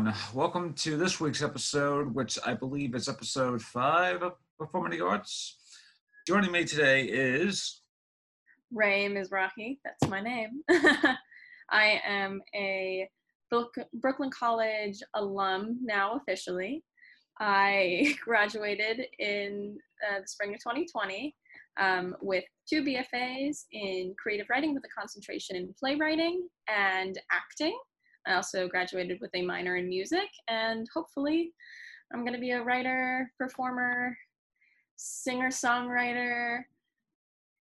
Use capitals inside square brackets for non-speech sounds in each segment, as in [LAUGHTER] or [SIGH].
everyone. Welcome to this week's episode, which I believe is episode five of Performing Arts. Joining me today is Ray Mizrahi. That's my name. [LAUGHS] I am a Brooklyn College alum now officially. I [LAUGHS] graduated in uh, the spring of 2020 um, with two BFAs in creative writing with a concentration in playwriting and acting. I also graduated with a minor in music, and hopefully, I'm going to be a writer, performer, singer songwriter.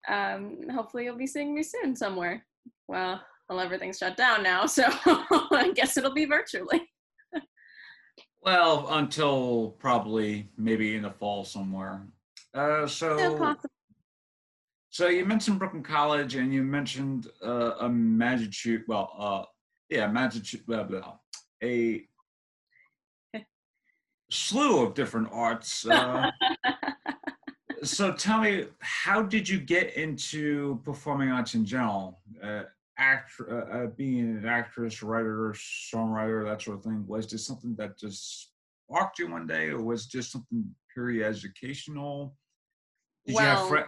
Um, hopefully, you'll be seeing me soon somewhere. Well, well, everything's shut down now, [LAUGHS] so I guess it'll be virtually. well, until probably maybe in the fall somewhere. Uh, so, so you mentioned Brooklyn College, and you mentioned uh, a magic shoot. Well, uh, yeah, magic blah, blah, a slew of different arts. Uh, so tell me, how did you get into performing arts in general? Uh, act, uh, uh, being an actress, writer, songwriter, that sort of thing. Was this something that just sparked you one day, or was just something purely educational? Did well, you have friends?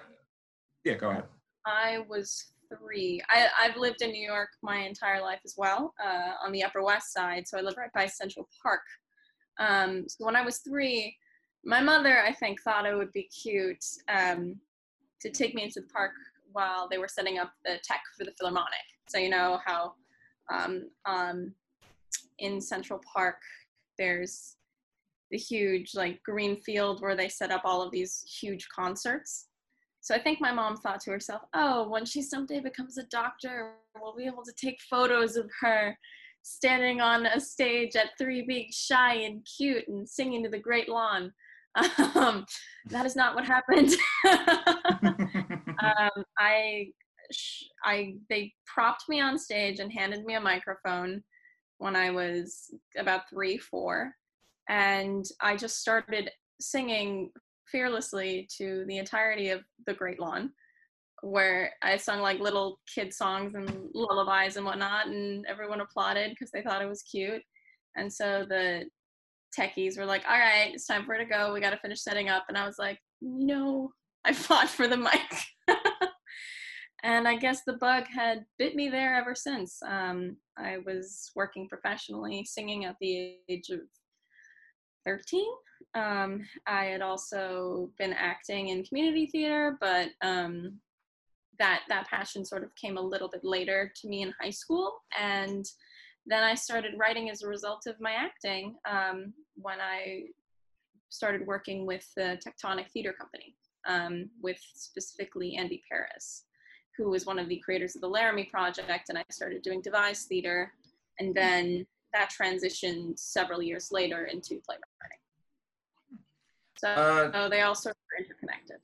Yeah, go ahead. I was three. I, I've lived in New York my entire life as well, uh, on the Upper West Side. So I live right by Central Park. Um, so when I was three, my mother, I think, thought it would be cute um, to take me into the park while they were setting up the tech for the Philharmonic. So you know how um, um, in Central Park there's the huge like green field where they set up all of these huge concerts. So I think my mom thought to herself, oh, when she someday becomes a doctor, we'll be able to take photos of her standing on a stage at three being shy and cute and singing to the great lawn. [LAUGHS] Um, that is not what happened. [LAUGHS] um, I, I, they propped me on stage and handed me a microphone when I was about three, four, and I just started singing fearlessly to the entirety of the Great Lawn, where I sung like little kid songs and lullabies and whatnot, and everyone applauded because they thought it was cute. And so the techies were like, "All right, it's time for it to go. We got to finish setting up." And I was like, "No, [LAUGHS] I fought for the mic." [LAUGHS] and I guess the bug had bit me there ever since. Um, I was working professionally, singing at the age of 13 um, I had also been acting in community theater, but um, that that passion sort of came a little bit later to me in high school, and then I started writing as a result of my acting um, when I started working with the Tectonic Theater Company, um, with specifically Andy Paris, who was one of the creators of the Laramie Project, and I started doing devised theater, and then that transitioned several years later into playwriting. So, uh, so they all sort of are interconnected.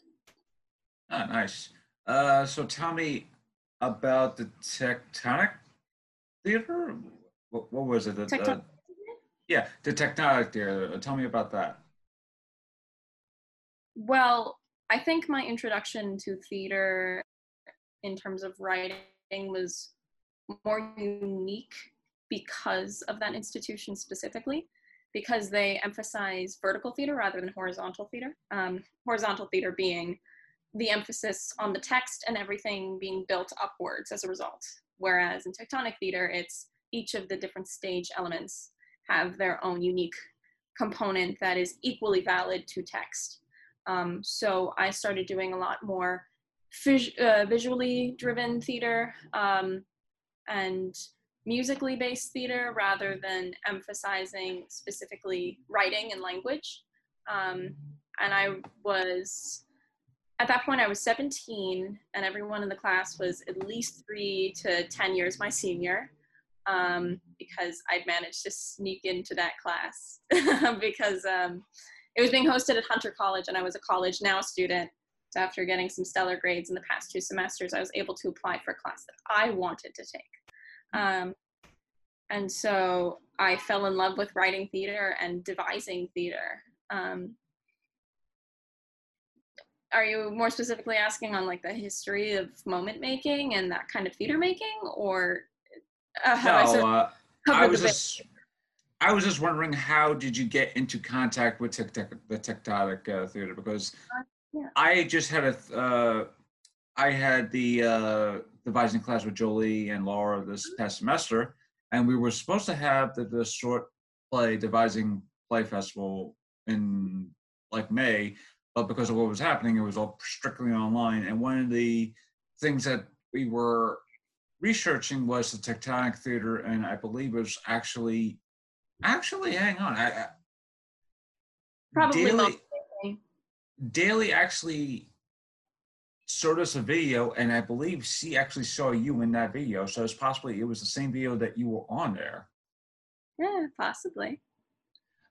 Oh, nice. Uh, so tell me about the Tectonic Theater. What, what was it? The, uh, yeah, the Tectonic Theater. Tell me about that. Well, I think my introduction to theater in terms of writing was more unique because of that institution specifically because they emphasize vertical theater rather than horizontal theater. Um, horizontal theater being the emphasis on the text and everything being built upwards as a result. Whereas in tectonic theater, it's each of the different stage elements have their own unique component that is equally valid to text. Um, so I started doing a lot more vis- uh, visually driven theater um, and musically based theater rather than emphasizing specifically writing and language. Um, and I was, at that point, I was 17, and everyone in the class was at least three to 10 years my senior. Um, because I'd managed to sneak into that class [LAUGHS] because um, it was being hosted at Hunter College and I was a college now student. So after getting some stellar grades in the past two semesters, I was able to apply for a class that I wanted to take. Um, and so I fell in love with writing theater and devising theater. Um, are you more specifically asking on like the history of moment making and that kind of theater making, or uh, no? I, uh, I was just I was just wondering, how did you get into contact with the Tectonic uh, Theater? Because Uh, yeah. I just had a, th- uh, I had the uh, devising class with Jolie and Laura this mm-hmm. past semester, and we were supposed to have the, the short play devising play festival in like May, but because of what was happening, it was all strictly online. And one of the things that we were researching was the Tectonic Theater, and I believe it was actually, actually, hang on, I, I Probably Daily. Daily actually showed us a video, and I believe she actually saw you in that video. So it's possibly it was the same video that you were on there. Yeah, possibly.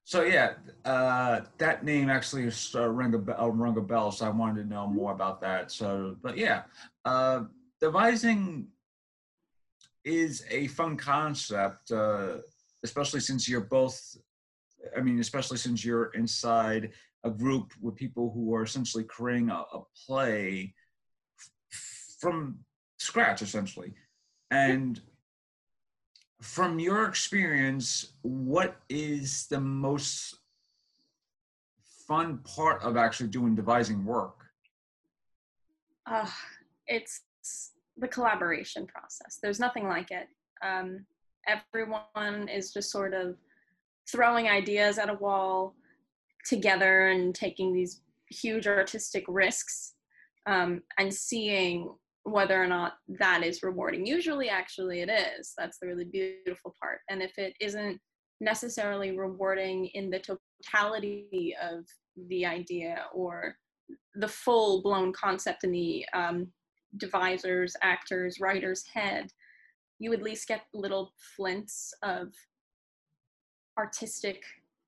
So yeah, uh, that name actually uh, rang a bell, rung a bell. So I wanted to know more about that. So, but yeah, uh, devising is a fun concept, uh, especially since you're both. I mean, especially since you're inside a group with people who are essentially creating a, a play from scratch, essentially, and from your experience, what is the most fun part of actually doing devising work? Uh, it's the collaboration process. There's nothing like it. Um, everyone is just sort of throwing ideas at a wall together and taking these huge artistic risks um, and seeing whether or not that is rewarding. Usually, actually, it is. That's the really beautiful part. And if it isn't necessarily rewarding in the totality of the idea or the full blown concept in the um, devisers, actors, writers' head, you at least get little flints of artistic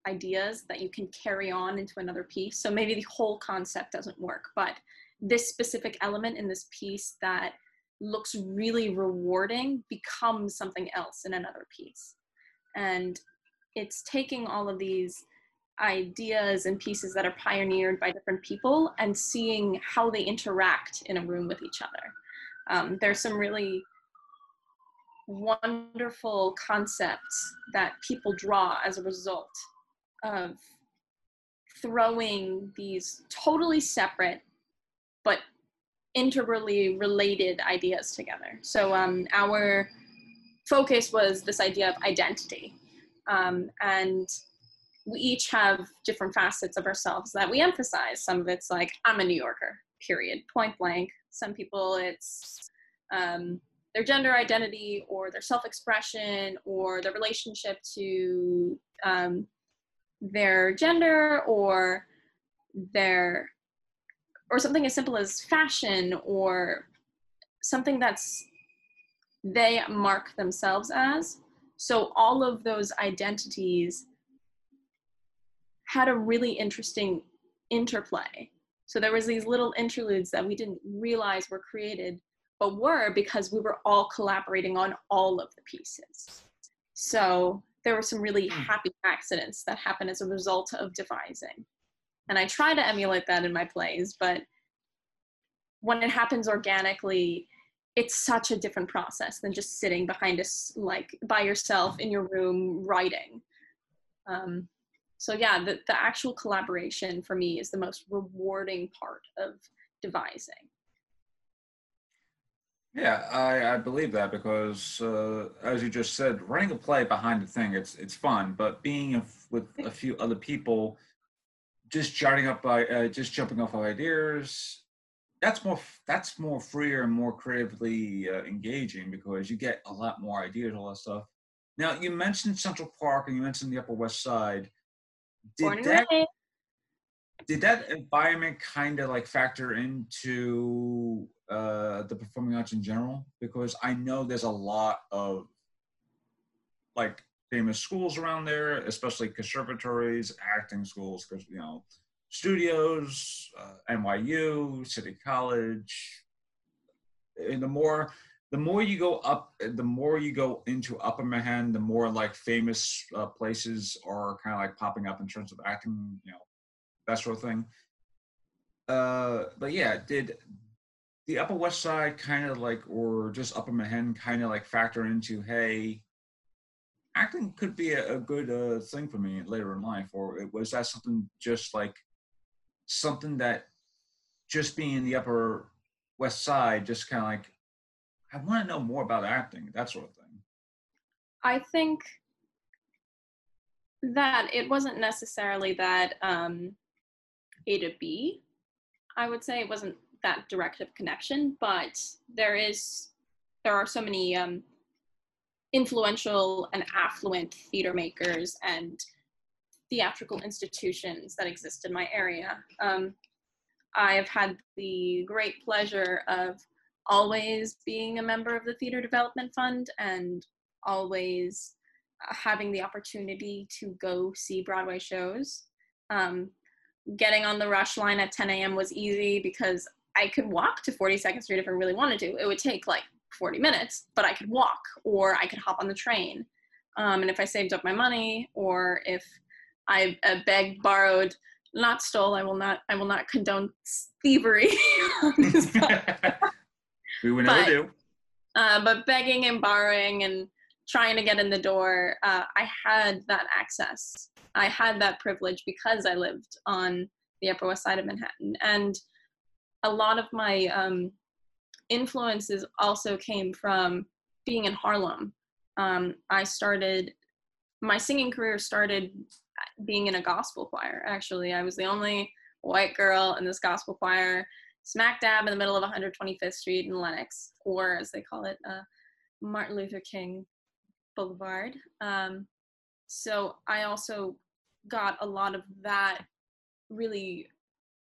ideas that you can carry on into another piece. So maybe the whole concept doesn't work, but this specific element in this piece that looks really rewarding becomes something else in another piece. And it's taking all of these ideas and pieces that are pioneered by different people and seeing how they interact in a room with each other. Um, there's some really wonderful concepts that people draw as a result of throwing these totally separate integrally related ideas together. So um, our focus was this idea of identity. Um, and we each have different facets of ourselves that we emphasize. Some of it's like, I'm a New Yorker, period, point blank. Some people it's um, their gender identity or their self expression or their relationship to um, their gender or their or something as simple as fashion or something that's they mark themselves as. So all of those identities had a really interesting interplay. So there was these little interludes that we didn't realize were created but were because we were all collaborating on all of the pieces. So there were some really hmm. happy accidents that happened as a result of devising and I try to emulate that in my plays, but when it happens organically, it's such a different process than just sitting behind us, like by yourself in your room writing. Um, so yeah, the, the actual collaboration for me is the most rewarding part of devising. Yeah, I, I believe that because, uh, as you just said, running a play behind a thing, it's it's fun. But being a, with a few other people, just jotting up, by, uh, just jumping off of ideas, that's more that's more freer and more creatively uh, engaging because you get a lot more ideas, all that stuff. Now, you mentioned Central Park and you mentioned the Upper West Side. Did that raised. did that environment kind of like factor into uh, the performing arts in general? Because I know there's a lot of like famous schools around there, especially conservatories, acting schools, because you know, studios, uh, NYU, City College. And the more the more you go up, the more you go into Upper Manhattan, the more like famous uh, places are kind of like popping up in terms of acting, you know, that sort of thing. Uh, but yeah, did the Upper West Side kind of like, or just Upper Manhattan kind of like factor into, hey, acting could be a, a good uh, thing for me later in life, or was that something just like something that just being in the Upper West Side, just kind of like, I want to know more about acting, that sort of thing. I think that it wasn't necessarily that um, A to B. I would say it wasn't that direct of connection, but there is there are so many um, influential and affluent theater makers and theatrical institutions that exist in my area. Um, I have had the great pleasure of always being a member of the Theater Development Fund and always having the opportunity to go see Broadway shows. Um, getting on the rush line at 10 a.m. was easy because I could walk to 42nd Street if I really wanted to. It would take like 40 minutes, but I could walk or I could hop on the train. Um, and if I saved up my money or if I uh, begged, borrowed, not stole, I will not, I will not condone thievery. [LAUGHS] [LAUGHS] we would never But- do. uh, but begging and borrowing and trying to get in the door, uh, I had that access. I had that privilege because I lived on the Upper West Side of Manhattan. And a lot of my um, influences also came from being in Harlem. Um, I started, my singing career started being in a gospel choir, actually. I was the only white girl in this gospel choir smack dab in the middle of 125th Street in Lenox, or as they call it, uh, Martin Luther King Boulevard. Um, so I also got a lot of that really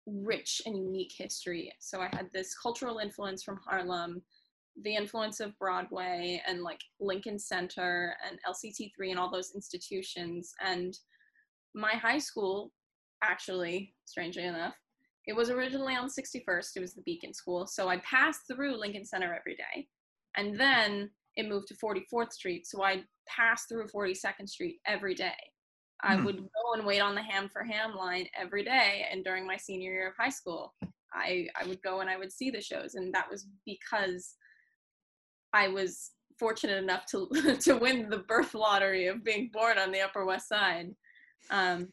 rich and unique history. So I had this cultural influence from Harlem, the influence of Broadway and like Lincoln Center and LCT3 and all those institutions. And my high school, actually, strangely enough, it was originally on 61st. It was the Beacon School. So I passed through Lincoln Center every day. And then it moved to 44th Street. So I'd pass through 42nd Street every day. I Hmm. would go and wait on the ham for ham line every day. And during my senior year of high school, I, I would go and I would see the shows. And that was because I was fortunate enough to, [LAUGHS] to win the birth lottery of being born on the Upper West Side. Um,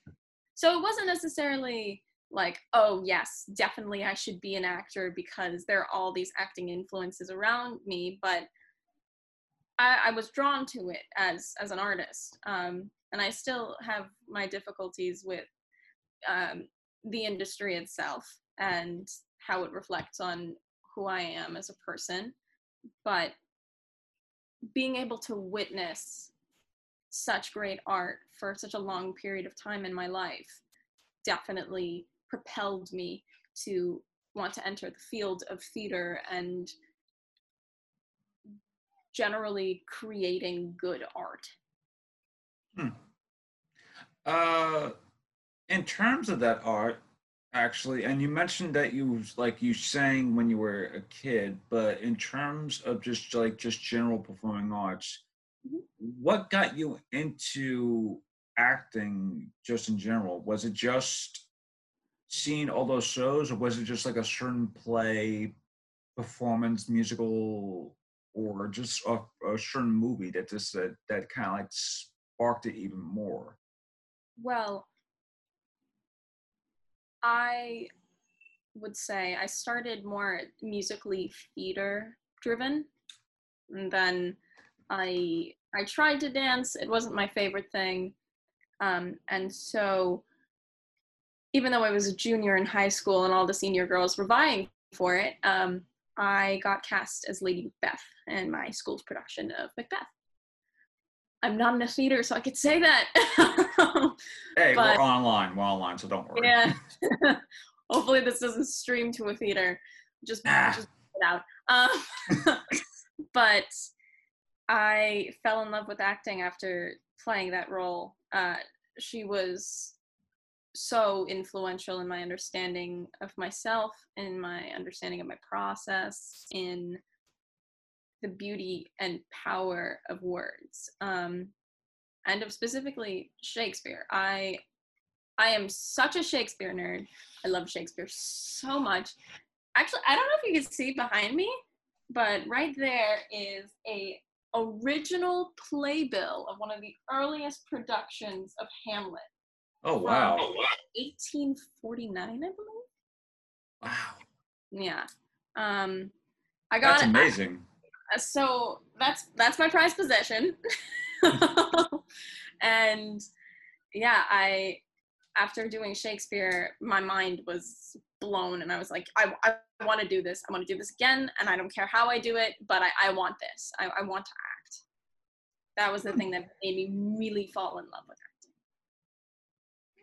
so it wasn't necessarily like, oh, yes, definitely I should be an actor because there are all these acting influences around me. But I, I was drawn to it as as an artist, um, and I still have my difficulties with um, the industry itself and how it reflects on who I am as a person. But being able to witness such great art for such a long period of time in my life definitely propelled me to want to enter the field of theater and generally creating good art. Uh, in terms of that art, actually, and you mentioned that you like you sang when you were a kid, but in terms of just like just general performing arts, Mhm. what got you into acting just in general? Was it just seeing all those shows, or was it just like a certain play, performance, musical, or just a, a certain movie that just that, that kind of like sparked it even more? Well, I would say I started more musically theater driven. And then I I tried to dance. It wasn't my favorite thing. Um, and so even though I was a junior in high school and all the senior girls were vying for it, um, I got cast as Lady Macbeth in my school's production of Macbeth. I'm not in a theater, so I could say that. [LAUGHS] Hey, But- we're online. We're online, so don't worry. Yeah. [LAUGHS] Hopefully this doesn't stream to a theater. Just, Ah. just it out. Um, [LAUGHS] but I fell in love with acting after playing that role. Uh, she was so influential in my understanding of myself, in my understanding of my process, in the beauty and power of words. Um, and of specifically Shakespeare. I I am such a Shakespeare nerd. I love Shakespeare so much. Actually, I don't know if you can see behind me, but right there is a original playbill of one of the earliest productions of Hamlet. Oh wow. 1849, I believe. Wow. Yeah. Um, I got That's amazing. So that's that's my prized possession. [LAUGHS] And yeah i after doing shakespeare my mind was blown and i was like i, I want to do this. I want to do this again and i don't care how i do it but i, I want this. I, I want to act. That was the thing that made me really fall in love with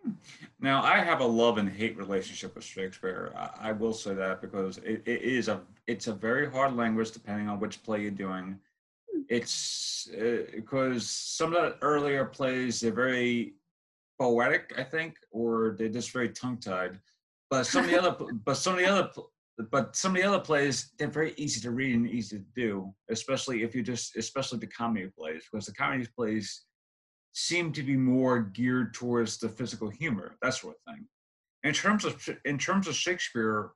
acting hmm. Now, I have a love and hate relationship with Shakespeare. I, I will say that because it, it is a it's a very hard language depending on which play you're doing. It's uh, because some of the earlier plays they're very poetic, I think, or they're just very tongue tied. But some of the other [LAUGHS] but some of the other but some of the other plays they're very easy to read and easy to do, especially if you just especially the comedy plays because the comedy plays seem to be more geared towards the physical humor, that sort of thing. In terms of in terms of Shakespeare,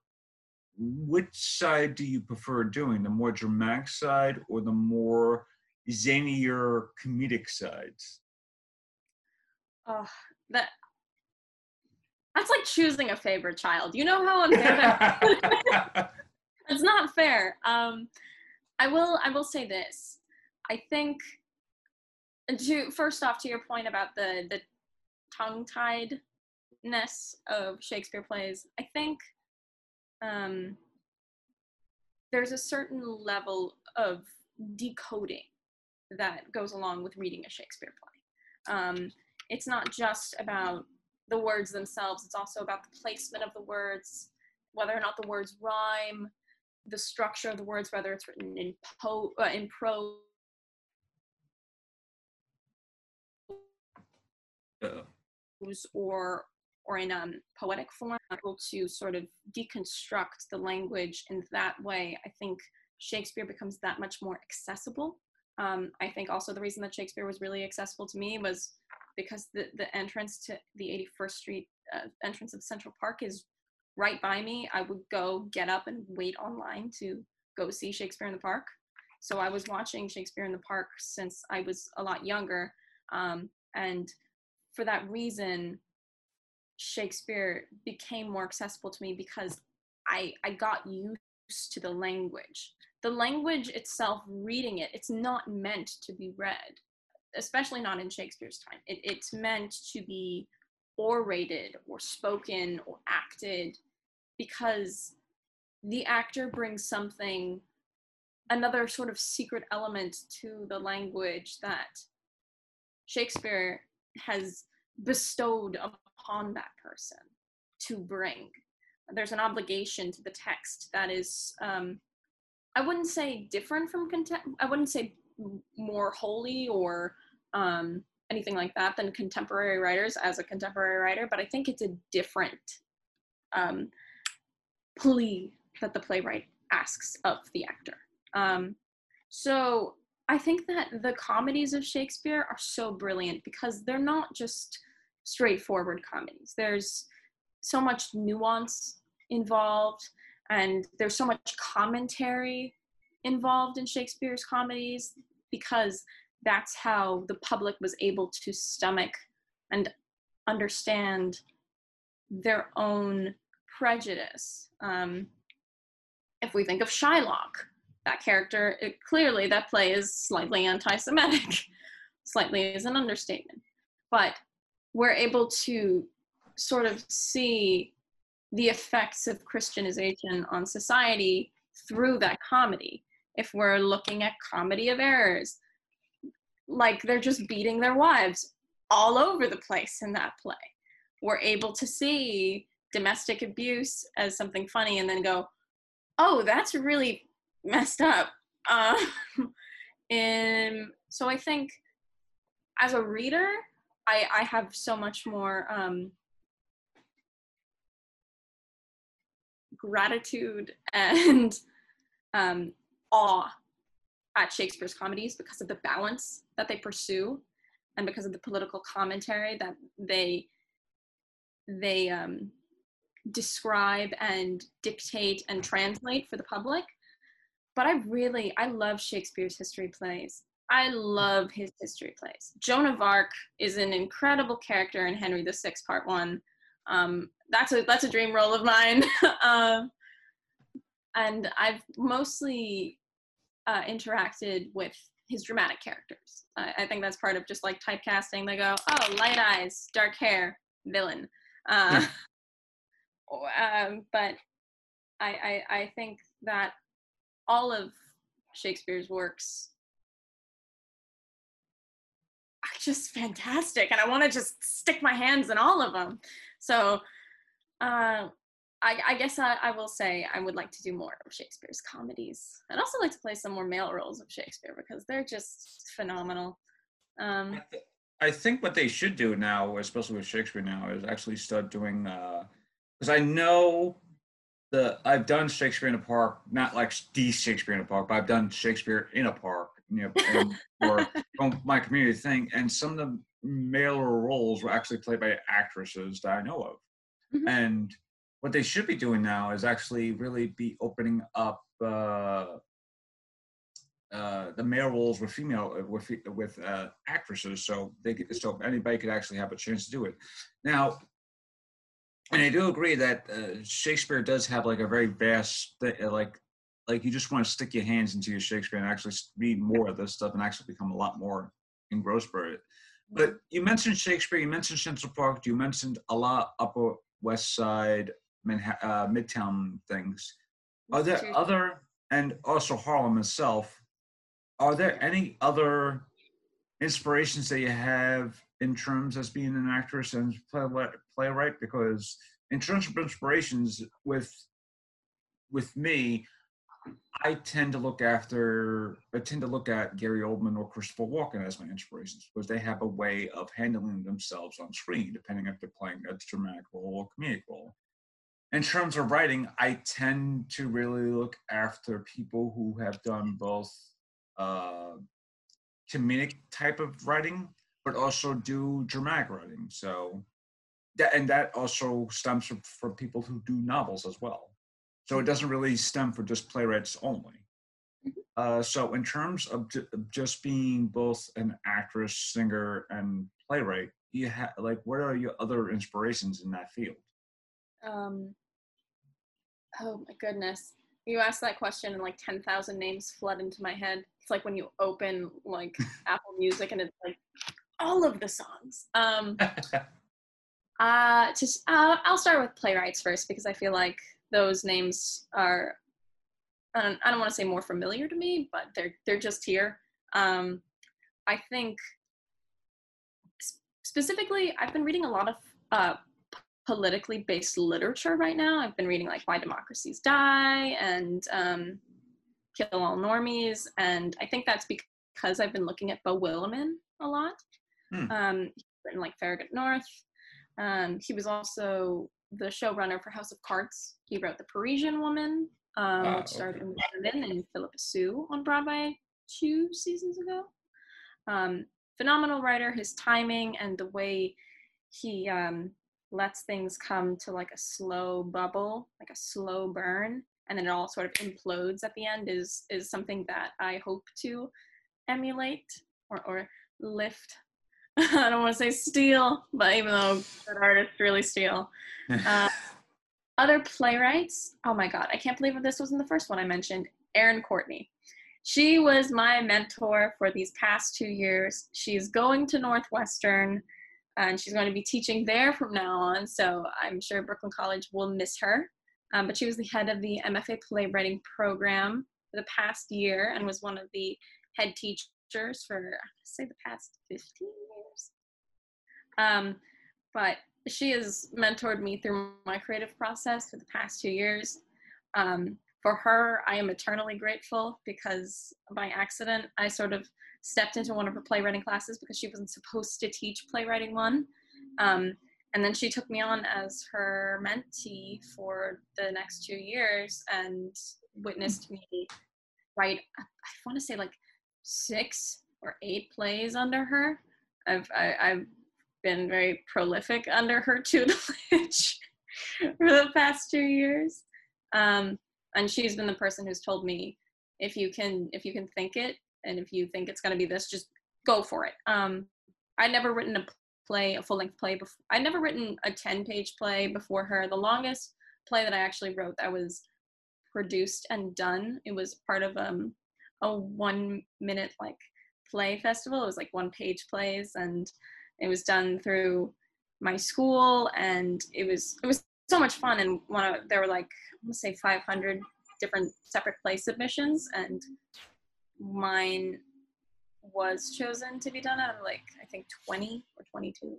which side do you prefer doing? The more dramatic side or the more zanier comedic sides? oh that that's like choosing a favorite child you know how unfair that it's [LAUGHS] [LAUGHS] not fair um i will i will say this i think to first off to your point about the the tongue tiedness of shakespeare plays i think um there's a certain level of decoding that goes along with reading a shakespeare play. Um it's not just about the words themselves it's also about the placement of the words whether or not the words rhyme the structure of the words whether it's written in po uh, in prose or or in um, poetic form able to sort of deconstruct the language in that way i think shakespeare becomes that much more accessible. Um, i think also the reason that shakespeare was really accessible to me was because the, the entrance to the 81st street uh, entrance of central park is right by me. I would go get up and wait online to go see shakespeare in the park. So i was watching shakespeare in the park since i was a lot younger um, and for that reason shakespeare became more accessible to me because i i got used to the language. The language itself reading it it's not meant to be read especially not in shakespeare's time. It, it's meant to be orated or spoken or acted because the actor brings something another sort of secret element to the language that shakespeare has bestowed upon that person to bring. There's an obligation to the text that is, um, I wouldn't say different from contempt. I wouldn't say more holy or um, anything like that than contemporary writers as a contemporary writer, but I think it's a different um, plea that the playwright asks of the actor. Um, so I think that the comedies of Shakespeare are so brilliant because they're not just straightforward comedies. There's so much nuance involved, and there's so much commentary involved in Shakespeare's comedies because that's how the public was able to stomach and understand their own prejudice. Um, if we think of Shylock, that character, it, clearly that play is slightly anti Semitic. [LAUGHS] slightly is an understatement. But we're able to sort of see the effects of Christianization on society through that comedy. If we're looking at comedy of errors, like they're just beating their wives all over the place in that play. We're able to see domestic abuse as something funny and then go, oh, that's really messed up. Uh, [LAUGHS] and so I think as a reader, I, I have so much more um, gratitude and [LAUGHS] um, awe at Shakespeare's comedies because of the balance that they pursue and because of the political commentary that they they um, describe and dictate and translate for the public. But I really I love Shakespeare's history plays. I love his history plays. Joan of Arc is an incredible character in Henry VI Part One. Um, that's a that's a dream role of mine. [LAUGHS] um, and I've mostly uh, interacted with his dramatic characters. I, I think that's part of just like typecasting. They go, oh, light eyes, dark hair, villain. Uh, [LAUGHS] um, but I, I I think that all of Shakespeare's works are just fantastic, and I want to just stick my hands in all of them. So, uh, I, I, guess I, I, will say I would like to do more of Shakespeare's comedies. I'd also like to play some more male roles of Shakespeare because they're just phenomenal. Um, I, th- I, think what they should do now, especially with Shakespeare now, is actually start doing because uh, I know the I've done Shakespeare in a park, not like the Shakespeare in a park, but I've done Shakespeare in a park, you know, for [LAUGHS] my community thing, and some of the male roles were actually played by actresses that I know of, mm-hmm. and what they should be doing now is actually really be opening up uh, uh, the male roles with female with with uh, actresses, so they could, so anybody could actually have a chance to do it. Now, and I do agree that uh, Shakespeare does have like a very vast uh, like like you just want to stick your hands into your Shakespeare and actually read more of this stuff and actually become a lot more engrossed by it. But you mentioned Shakespeare, you mentioned Central Park, you mentioned a lot Upper West Side, uh, Midtown things. Are there other, and also Harlem itself, are there any other inspirations that you have in terms as being an actress and play, playwright? Because in terms of inspirations, with with me, I tend to look after, I tend to look at Gary Oldman or Christopher Walken as my inspirations because they have a way of handling themselves on screen, depending if they're playing a dramatic role or comedic role in terms of writing, I tend to really look after people who have done both uh, comedic type of writing, but also do dramatic writing. So that and that also stems from, from people who do novels as well. So it doesn't really stem for just playwrights only. Mm-hmm. Uh, so in terms of, d- just being both an actress, singer, and playwright, you have like what are your other inspirations in that field? Um, Oh my goodness. You asked that question and like 10,000 names flood into my head. It's like when you open like [LAUGHS] Apple Music and it's like all of the songs. Um, [LAUGHS] uh, uh, I'll start with playwrights first because I feel like those names are, I don't, don't want to say more familiar to me, but they're, they're just here. Um, I think specifically, I've been reading a lot of uh, politically based literature right now. I've been reading like Why Democracies Die and um, Kill All Normies, and I think that's because I've been looking at Beau Willimon a lot. Hmm. Um, written like Farragut North. Um, he was also the showrunner for House of Cards. He wrote The Parisian Woman, um, ah, which starred okay. in London and Philippa Soo on Broadway two seasons ago. Um, phenomenal writer. His timing and the way he um, lets things come to like a slow bubble, like a slow burn, and then it all sort of implodes at the end is is something that I hope to emulate or, or lift. [LAUGHS] I don't want to say steal, but even though good artists really steal. [LAUGHS] Uh, other playwrights, oh my god, I can't believe this wasn't the first one I mentioned. Erin Courtney. She was my mentor for these past two years. She's going to Northwestern and she's going to be teaching there from now on. So I'm sure Brooklyn College will miss her. Um, but she was the head of the MFA playwriting program for the past year and was one of the head teachers for, I say, the past 15 years. Um, but she has mentored me through my creative process for the past two years. Um, for her, I am eternally grateful because by accident, I sort of stepped into one of her playwriting classes because she wasn't supposed to teach playwriting one. Um, and then she took me on as her mentee for the next two years and witnessed me write, I want to say like six or eight plays under her. I've, I, have i have been very prolific under her tutelage [LAUGHS] for the past two years. Um, and she's been the person who's told me if you can if you can think it and if you think it's going to be this, just go for it. Um, I'd never written a play, a full length play before. I'd never written a 10 page play before her. The longest play that I actually wrote that was produced and done. It was part of um, a one minute like play festival. It was like one page plays, and it was done through my school, and it was it was so much fun. And one of there were like let's say 500 different separate play submissions, and mine was chosen to be done out of like I think 20 or 22.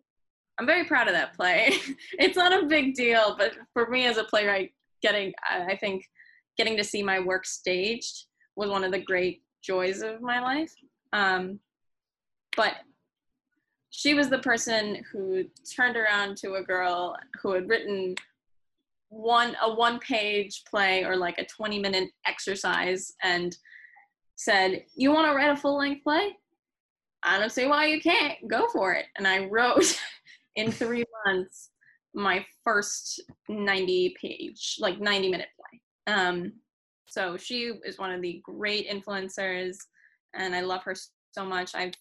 I'm very proud of that play. [LAUGHS] it's not a big deal, but for me as a playwright, getting I think getting to see my work staged was one of the great joys of my life. Um, but she was the person who turned around to a girl who had written one a one page play or like a 20 minute exercise and said you want to write a full length play? I don't see why you can't. Go for it. And i wrote [LAUGHS] in three months my first 90 page like 90 minute play. Um so she is one of the great influencers and i love her so much. I've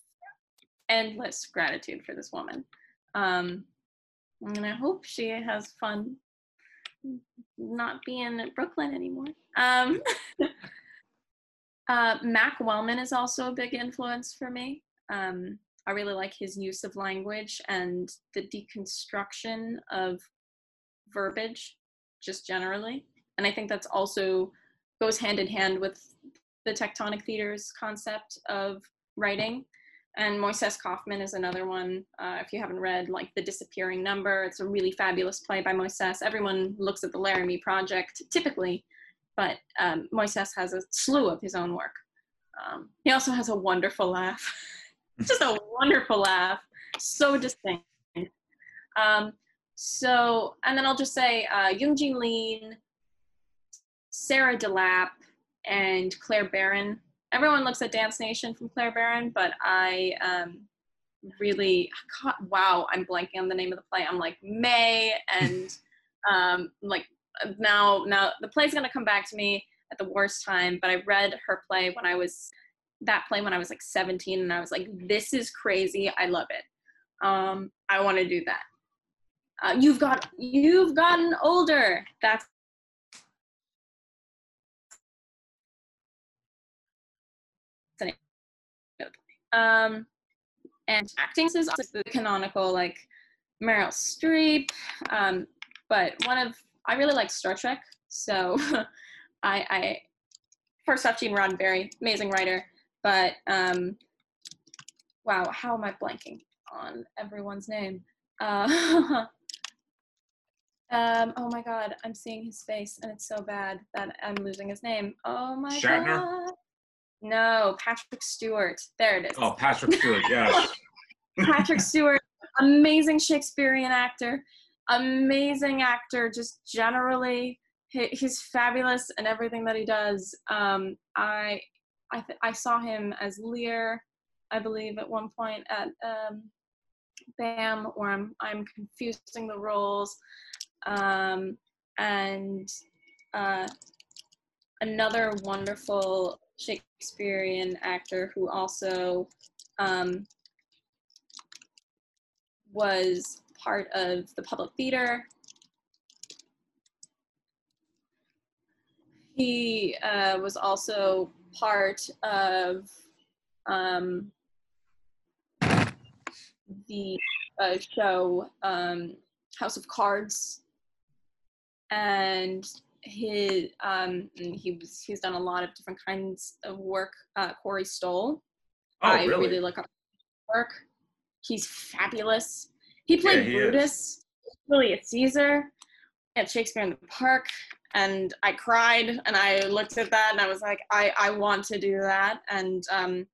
endless gratitude for this woman. Um and i hope she has fun not being in brooklyn anymore. Um [LAUGHS] uh, mac wellman is also a big influence for me. Um, I really like his use of language and the deconstruction of verbiage, just generally. And I think that's also goes hand in hand with the tectonic theater's concept of writing. And Moises Kaufman is another one. Uh, if you haven't read, like The Disappearing Number, it's a really fabulous play by Moises. Everyone looks at the Laramie Project typically, but um, Moises has a slew of his own work. Um, he also has a wonderful laugh. [LAUGHS] just a wonderful laugh, so distinct. Um, so, and then I'll just say uh, Young Jean Lee, Sarah DeLappe, and Claire Barron. Everyone looks at Dance Nation from Claire Barron, but I um, really, wow, I'm blanking on the name of the play. I'm like May, and [LAUGHS] um, like now, now the play's gonna come back to me at the worst time. But I read her play when I was that play when I was like 17 and I was like, this is crazy. I love it. Um, I want to do that. Uh, you've got, you've gotten older. That's um, and acting is also the canonical, like Meryl Streep. Um, but one of, I really like Star Trek. So [LAUGHS] I, I, first off, Gene Roddenberry, amazing writer. But um, wow, how am I blanking on everyone's name? Uh, [LAUGHS] um, oh my god, I'm seeing his face and it's so bad that I'm losing his name. Oh my Shatner? god. No, Patrick Stewart. There it is. Oh, Patrick Stewart, yes. [LAUGHS] Patrick Stewart, amazing Shakespearean actor, amazing actor, just generally. he's fabulous in everything that he does. Um, I I, th- I saw him as Lear, I believe, at one point at um, BAM, or I'm, I'm confusing the roles. Um, and uh, another wonderful Shakespearean actor who also um, was part of the public theater. He uh, was also part of um, the uh, show um, House of Cards, and his um, he was he's done a lot of different kinds of work. Uh, Corey Stoll, oh, I really? really look up his work. He's fabulous. He played yeah, he Brutus, Julius Caesar, at Shakespeare in the Park and I cried and I looked at that and I was like, I, I want to do that. And um,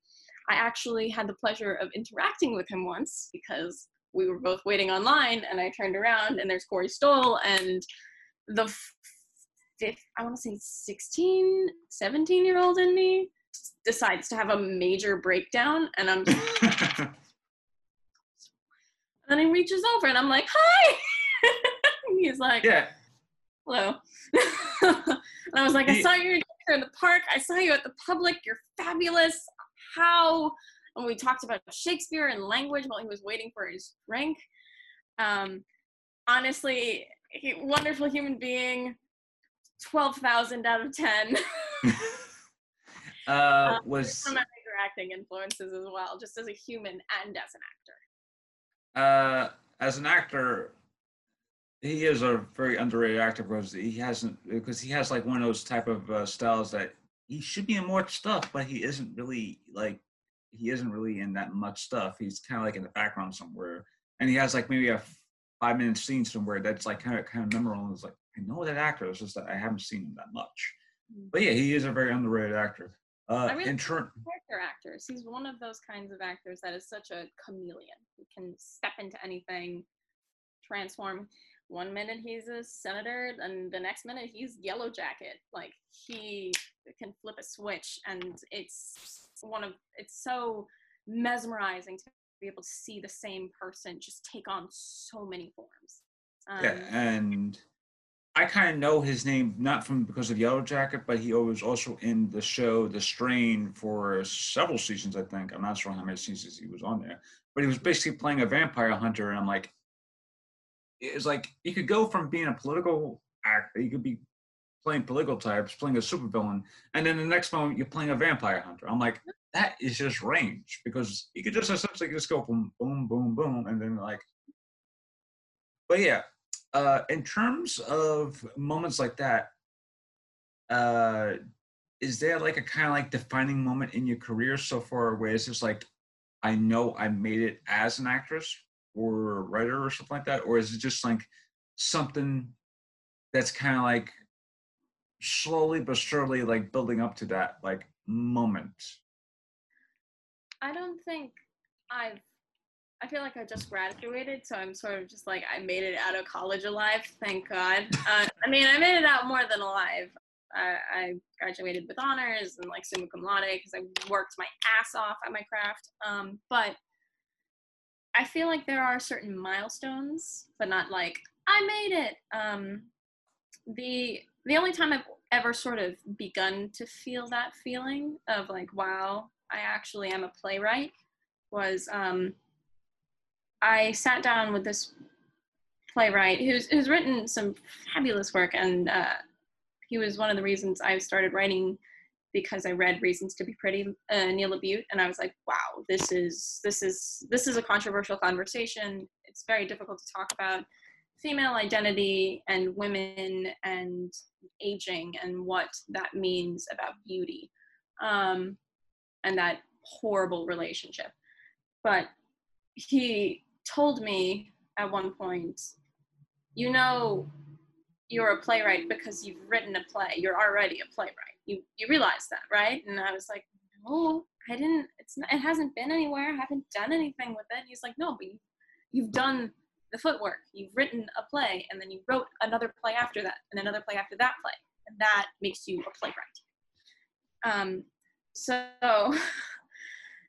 I actually had the pleasure of interacting with him once because we were both waiting online and I turned around and there's Corey Stoll and the fifth, I want to say 16, 17 year old in me decides to have a major breakdown and I'm [LAUGHS] and then he reaches over and I'm like, hi. [LAUGHS] he's like, yeah hello. [LAUGHS] and I was like, I saw you in the park. I saw you at the public. You're fabulous. how. And we talked about Shakespeare and language while he was waiting for his drink. Um, honestly, he, wonderful human being. Twelve thousand out of ten. [LAUGHS] uh, um, was some of acting influences as well, just as a human and as an actor. Uh, as an actor, he is a very underrated actor because he hasn't because he has like one of those type of uh, styles that he should be in more stuff, but he isn't really like he isn't really in that much stuff. He's kind of like in the background somewhere, and he has like maybe a five minute scene somewhere that's like kind of kind of memorable. It's like I know that actor, it's just that I haven't seen him that much. Mm. But yeah, he is a very underrated actor. Uh, I really character actors. He's one of those kinds of actors that is such a chameleon. He can step into anything, transform one minute he's a senator and the next minute he's yellow jacket like he can flip a switch and it's one of it's so mesmerizing to be able to see the same person just take on so many forms um, yeah and i kind of know his name not from because of yellow jacket but he was also in the show the strain for several seasons i think i'm not sure how many seasons he was on there but he was basically playing a vampire hunter and i'm like it's like you could go from being a political actor, you could be playing political types, playing a supervillain, and then the next moment you're playing a vampire hunter. I'm like, that is just range because you could just essentially just go boom, boom, boom, boom, and then like. But yeah, uh, in terms of moments like that, uh, is there like a kind of like defining moment in your career so far where it's just like, I know I made it as an actress, or a writer or something like that, or is it just like something that's kind of like slowly but surely like building up to that like moment? I don't think I've. I feel like I just graduated, so I'm sort of just like I made it out of college alive. Thank God. Uh, I mean, I made it out more than alive. I, I graduated with honors and like summa cum laude because I worked my ass off at my craft. Um, but I feel like there are certain milestones, but not like I made it. Um, the the only time I've ever sort of begun to feel that feeling of like, wow, I actually am a playwright was um, I sat down with this playwright who's who's written some fabulous work, and uh, he was one of the reasons I started writing because I read Reasons to Be Pretty, uh, Neil LaBute, and I was like, wow, this is this is this is a controversial conversation. It's very difficult to talk about female identity and women and aging and what that means about beauty, um, and that horrible relationship. But he told me at one point, you know, you're a playwright because you've written a play. You're already a playwright you you realize that, right? And I was like, no, I didn't. It's not, it hasn't been anywhere. I haven't done anything with it. And he's like, no, but you, you've done the footwork. You've written a play, and then you wrote another play after that, and another play after that play, and that makes you a playwright. Um, so [LAUGHS]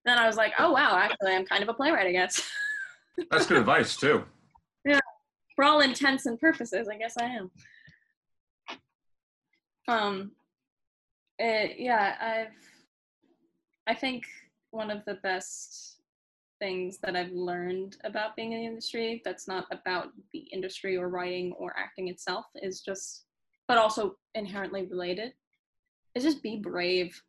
then I was like, oh wow, actually, I'm kind of a playwright, I guess. [LAUGHS] That's good advice too. Yeah, for all intents and purposes, I guess I am. Um, it, yeah, I've. I think one of the best things that I've learned about being in the industry that's not about the industry or writing or acting itself is just, but also inherently related, is just be brave.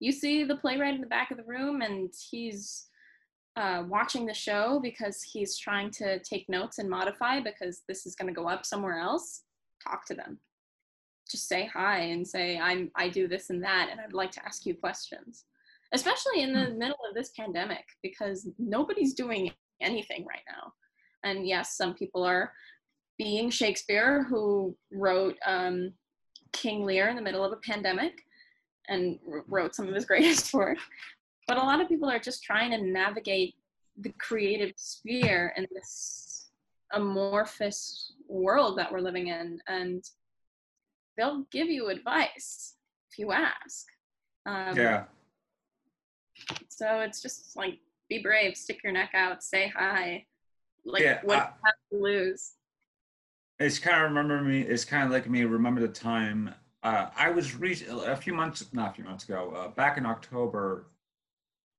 You see the playwright in the back of the room, and he's uh, watching the show because he's trying to take notes and modify because this is going to go up somewhere else. Talk to them just say hi and say i'm i do this and that and i'd like to ask you questions especially in the hmm. middle of this pandemic because nobody's doing anything right now and yes some people are being shakespeare who wrote um, king lear in the middle of a pandemic and wrote some of his [LAUGHS] greatest work but a lot of people are just trying to navigate the creative sphere in this amorphous world that we're living in and they'll give you advice if you ask. Um, yeah. So it's just like be brave, stick your neck out, say hi. Like yeah, what I, have to lose. It's kind of remember me. It's kind of like me. Remember the time uh, I was re- a few months, not a few months ago, uh, back in October.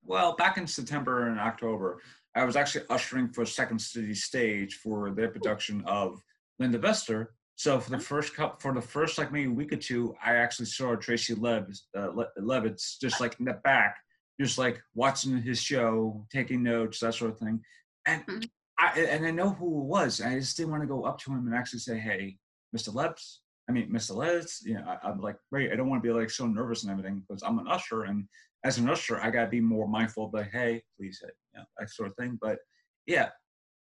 Well, back in September and October, I was actually ushering for Second City Stage for their production of Linda Vista. So for the first cup, for the first like maybe week or two, I actually saw Tracy Lev, uh, Le- Levitz just like in the back, just like watching his show, taking notes, that sort of thing. And Mhm. I and I know who it was. I just didn't want to go up to him and actually say, "Hey, Mr. Leps." I mean, Mr. Letts. You know, I, I'm like, wait, I don't want to be like so nervous and everything because I'm an usher, and as an usher, I gotta be more mindful But hey, please, hit, you know, that sort of thing. But yeah,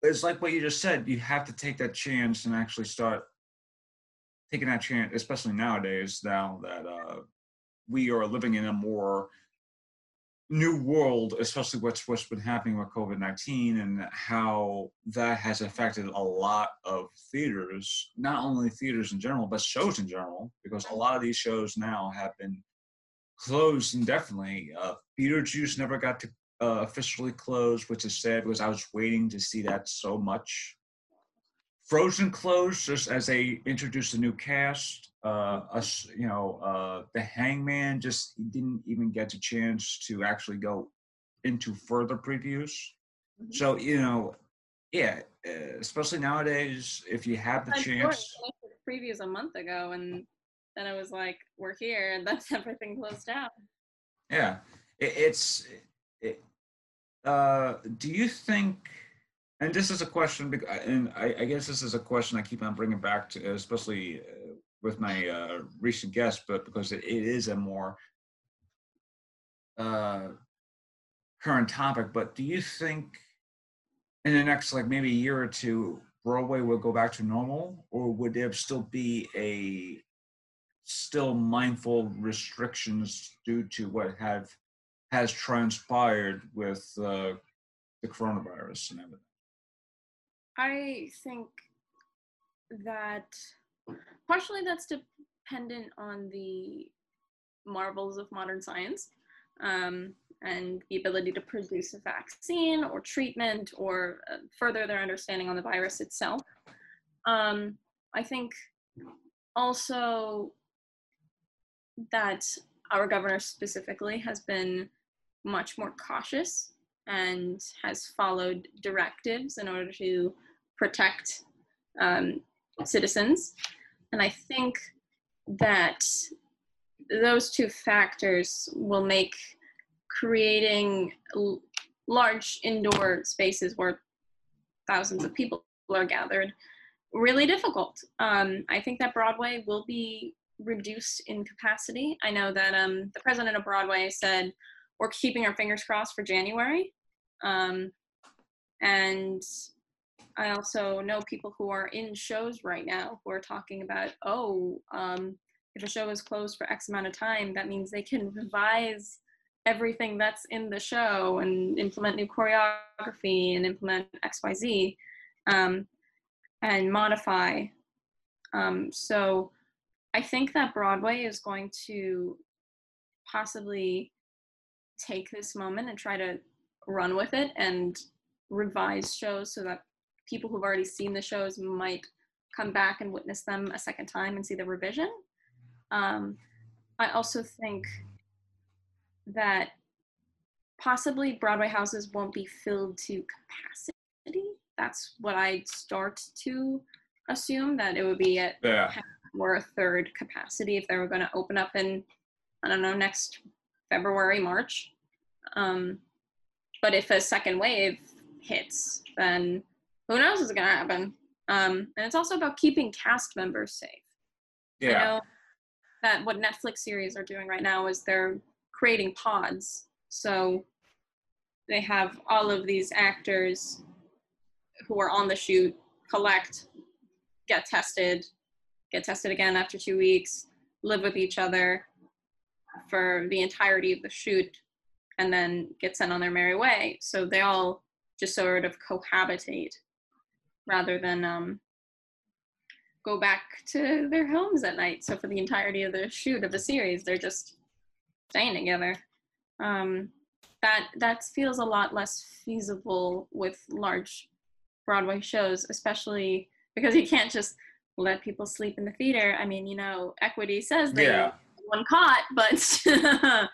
it's like what you just said. You have to take that chance and actually start taking that chance, especially nowadays. Now that uh, we are living in a more new world, especially what's what's been happening with COVID nineteen and how that has affected a lot of theaters, not only theaters in general, but shows in general, because a lot of these shows now have been closed indefinitely. Uh, Beetlejuice never got to uh, officially close, which is sad because I was waiting to see that so much. Frozen closed just as they introduced a new cast. Uh, us, you know, uh, the Hangmen just didn't even get a chance to actually go into further previews. Mhm. So you know, yeah, uh, especially nowadays, if you have the I chance, previews a month ago, and then it was like, we're here, and that's [LAUGHS] everything closed down. yeah, it, it's. It, uh, do you think? And this is a question, and I, I guess this is a question I keep on bringing back to, especially uh, with my uh, recent guest, but because it, it is a more uh, current topic. But do you think in the next, like maybe a year or two, Broadway will go back to normal, or would there still be a still mindful restrictions due to what have has transpired with uh, the coronavirus and everything? I think that partially that's dependent on the marvels of modern science um, and the ability to produce a vaccine or treatment or uh, further their understanding on the virus itself. Um, I think also that our governor specifically has been much more cautious and has followed directives in order to protect um, citizens. And I think that those two factors will make creating l- large indoor spaces where thousands of people are gathered really difficult. Um, I think that Broadway will be reduced in capacity. I know that um, the president of Broadway said we're keeping our fingers crossed for January. Um, and I also know people who are in shows right now who are talking about, oh, um, if a show is closed for X amount of time, that means they can revise everything that's in the show and implement new choreography and implement XYZ um, and modify. Um, so I think that Broadway is going to possibly take this moment and try to run with it and revise shows so that people who've already seen the shows might come back and witness them a second time and see the revision. Um, I also think that possibly Broadway houses won't be filled to capacity. That's what I'd start to assume that it would be at Yeah, or a third capacity if they were going to open up in I don't know next February March. Um, but if a second wave hits, then who knows what's going to happen? Um, and it's also about keeping cast members safe. I yeah, know that what Netflix series are doing right now is they're creating pods. So they have all of these actors who are on the shoot collect, get tested, get tested again after two weeks, live with each other for the entirety of the shoot, and then get sent on their merry way. So they all just sort of cohabitate rather than um, go back to their homes at night. So for the entirety of the shoot of the series, they're just staying together. Um, that that feels a lot less feasible with large Broadway shows, especially because you can't just let people sleep in the theater. I mean, you know, equity says they Yeah. one cot, but [LAUGHS]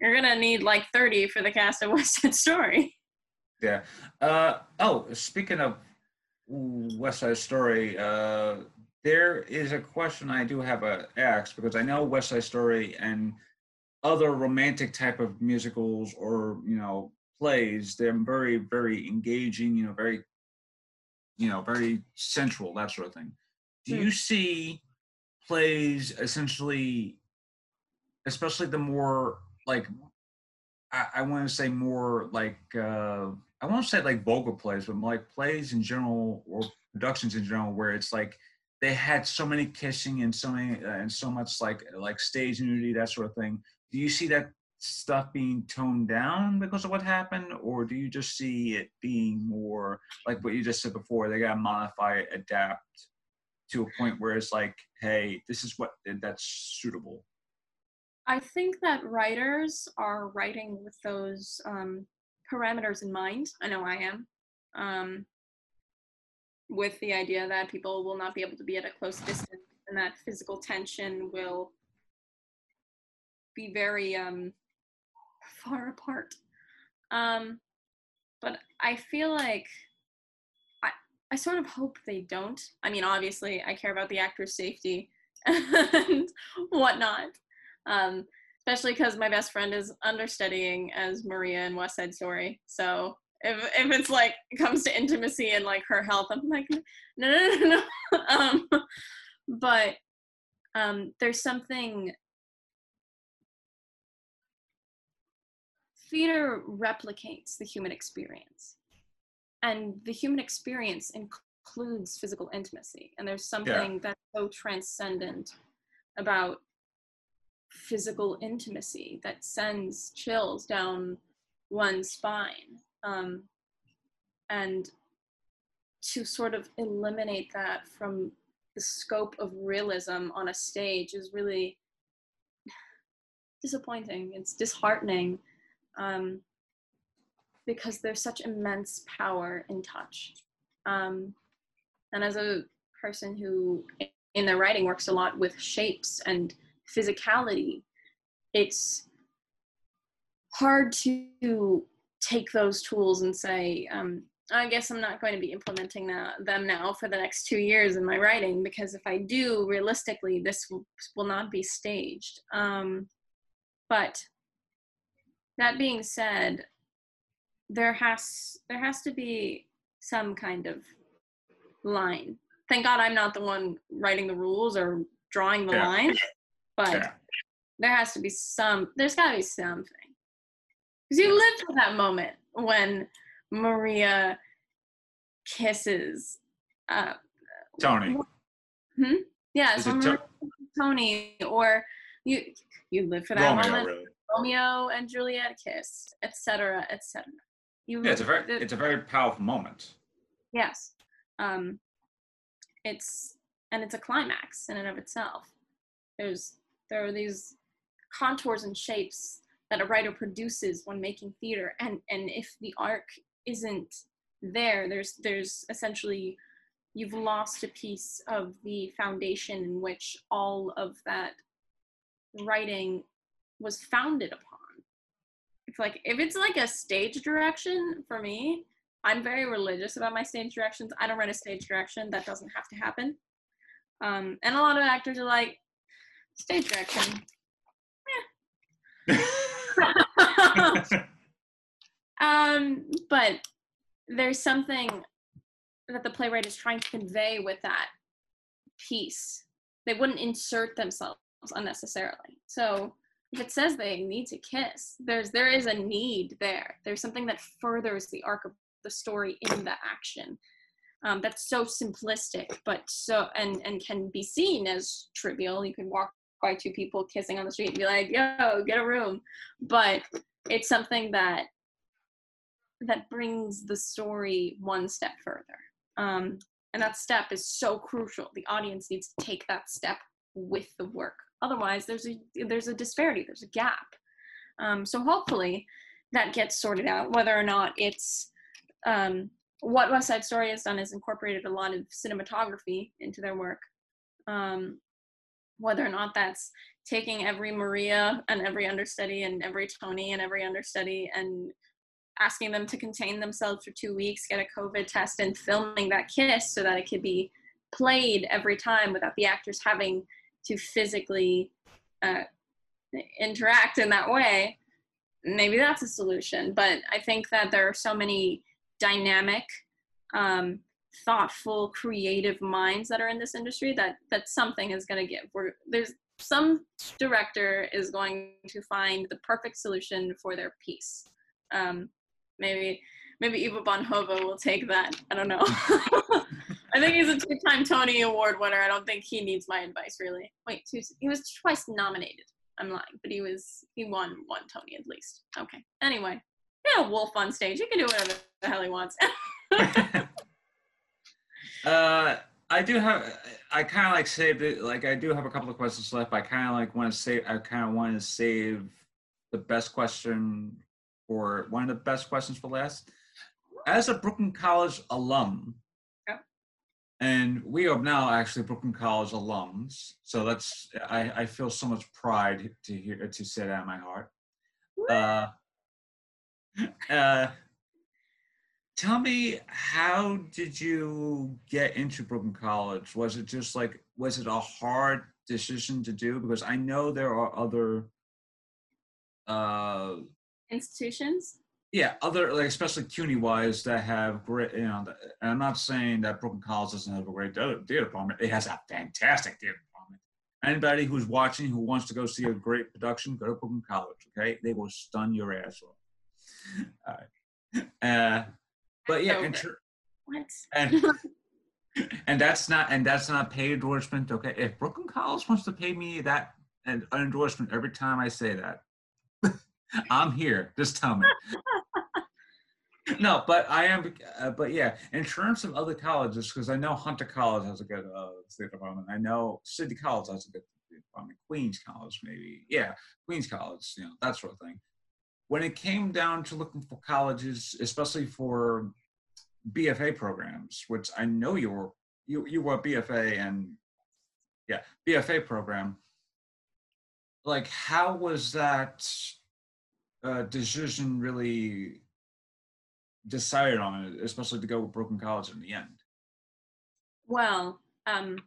you're gonna need like 30 for the cast of West Side Story. Yeah. Uh, oh, speaking of West Side Story, uh, there is a question I do have a ask because I know West Side Story and other romantic type of musicals or you know plays. They're very very engaging. You know, very you know very central that sort of thing. Do Hmm. you see plays essentially, especially the more like I, I want to say more like uh, I won't say like vocal plays, but like plays in general or productions in general, where it's like they had so many kissing and so many uh, and so much like like stage nudity that sort of thing. Do you see that stuff being toned down because of what happened, or do you just see it being more like what you just said before? They gotta modify, it, adapt to a point where it's like, hey, this is what that's suitable. I think that writers are writing with those um, parameters in mind. I know I am. Um, with the idea that people will not be able to be at a close distance and that physical tension will be very um, far apart. Um, but I feel like I, sort of hope they don't. I mean, obviously, I care about the actor's safety [LAUGHS] and whatnot um, especially because my best friend is understudying as Maria in West Side Story. So if if it's like it comes to intimacy and like her health, I'm like, no, no, no, no. no. [LAUGHS] um, but um, there's something. Theater replicates the human experience, and the human experience includes physical intimacy. And there's something that's so transcendent about physical intimacy that sends chills down one's spine. Um, and to sort of eliminate that from the scope of realism on a stage is really disappointing. It's disheartening um, because there's such immense power in touch. Um, and as a person who in their writing works a lot with shapes and physicality, it's hard to take those tools and say, um, I guess I'm not going to be implementing them now for the next two years in my writing because if I do, realistically, this will, will not be staged. Um, but that being said, there has there has to be some kind of line. Thank God I'm not the one writing the rules or drawing the Yeah. line, but Yeah. there has to be some. There's got to be something because you lived for that moment when Maria kisses. Uh, Tony. yeah, Is so Maria To- Tony, or you you live for that Romeo, moment. really. Romeo and Juliet kiss, etc., etc. You Yeah, it's a very the- it's a very powerful moment. yes. Um, it's and it's a climax in and of itself. There's there are these contours and shapes that a writer produces when making theater, and and if the arc isn't there, there's there's essentially you've lost a piece of the foundation in which all of that writing was founded upon. If like if it's like a stage direction for me, I'm very religious about my stage directions. I don't write a stage direction that doesn't have to happen. Um, and a lot of actors are like, stage direction. [LAUGHS] um, but there's something that the playwright is trying to convey with that piece. They wouldn't insert themselves unnecessarily. So if it says they need to kiss, there's there is a need there. There's something that furthers the arc of the story in the action. Um, that's so simplistic, but so and and can be seen as trivial. You can walk by two people kissing on the street and be like, "Yo, get a room," but it's something that that brings the story one step further. Um, and that step is so crucial. The audience needs to take that step with the work. Otherwise, there's a there's a disparity. There's a gap. Um, so hopefully, that gets sorted out. Whether or not it's um, what West Side Story has done is incorporated a lot of cinematography into their work. Um, whether or not that's taking every Maria and every understudy and every Tony and every understudy and asking them to contain themselves for two weeks, get a COVID test, and filming that kiss so that it could be played every time without the actors having to physically uh, interact in that way. Maybe that's a solution. But I think that there are so many dynamic, um, thoughtful, creative minds that are in this industry that that something is going to give. We're, there's some director is going to find the perfect solution for their piece. Um, maybe maybe Ivo van Hove will take that. I don't know. [LAUGHS] I think he's a two-time Tony Award winner. I don't think he needs my advice really. Wait, two, he was twice nominated. I'm lying, but he was he won one Tony at least. Okay. Anyway, yeah, Wolf on stage. He can do whatever the hell he wants. [LAUGHS] uh, I do have. I kind of like saved it. Like I do have a couple of questions left. I kind of like want to save. I kind of want to save the best question for one of the best questions for last. As a Brooklyn College alum, and we are now actually Brooklyn College alums. So that's I, I feel so much pride to hear to say that in my heart. Uh, uh, tell me, how did you get into Brooklyn College? Was it just like was it a hard decision to do? Because I know there are other uh, institutions yeah, other like especially CUNY wise that have great, you know. And I'm not saying that Brooklyn College doesn't have a great theater department. It has a fantastic theater department. Anybody who's watching who wants to go see a great production, go to Brooklyn College. Okay, they will stun your ass off. All right. Uh, but yeah, and, what? and [LAUGHS] and that's not and that's not paid endorsement. Okay, if Brooklyn College wants to pay me that an endorsement every time I say that, [LAUGHS] I'm here. Just tell me. [LAUGHS] no, but I am. Uh, but yeah, in terms of other colleges, because I know Hunter College has a good uh, state department. I know City College has a good department. Queens College, maybe. Yeah, Queens College. You know that sort of thing. When it came down to looking for colleges, especially for BFA programs, which I know you were you you were BFA and yeah BFA program. Like, how was that uh, decision really decided on it, especially to go with Brooklyn College in the end? Well, um,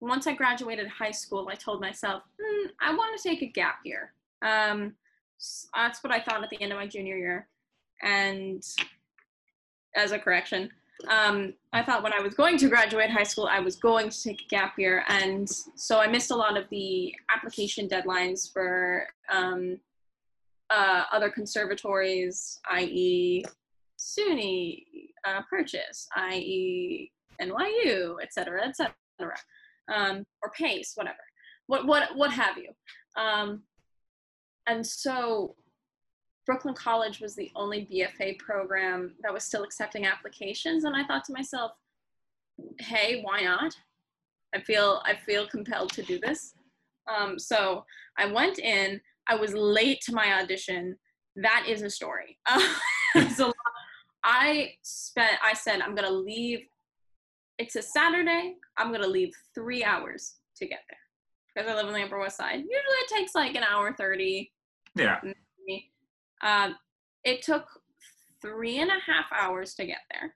once I graduated high school, I told myself, mm, I want to take a gap year. Um, that's what I thought at the end of my junior year. And as a correction, um, I thought when I was going to graduate high school, I was going to take a gap year. And so I missed a lot of the application deadlines for um, uh, other conservatories, i.e., SUNY, uh, Purchase, i.e., NYU, et cetera, et cetera, um, or Pace, whatever, what what what have you. Um, and so, Brooklyn College was the only BFA program that was still accepting applications, and I thought to myself, "Hey, why not? I feel I feel compelled to do this." Um, so I went in. I was late to my audition. That is a story. [LAUGHS] so I spent, I said, I'm going to leave. It's a Saturday. I'm going to leave three hours to get there because I live on the Upper West Side. Usually it takes like an hour 30. Yeah. Um, it took three and a half hours to get there.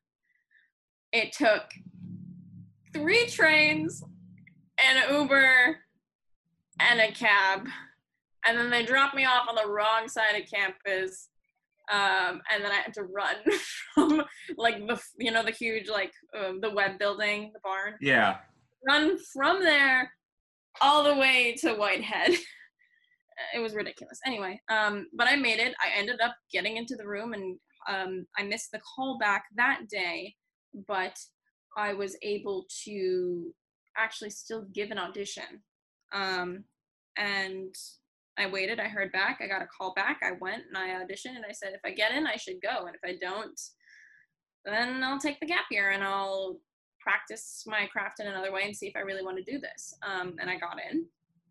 It took three trains, an Uber, and a cab and then they dropped me off on the wrong side of campus um, and then I had to run [LAUGHS] from like the you know the huge like um, the web building, the barn. Yeah. Run from there all the way to Whitehead. [LAUGHS] it was ridiculous. Anyway, um, but I made it. I ended up getting into the room, and um, I missed the call back that day, but I was able to actually still give an audition. Um, and I waited, I heard back, I got a call back, I went and I auditioned and I said, if I get in, I should go. And if I don't, then I'll take the gap year and I'll practice my craft in another way and see if I really want to do this. Um, and I got in.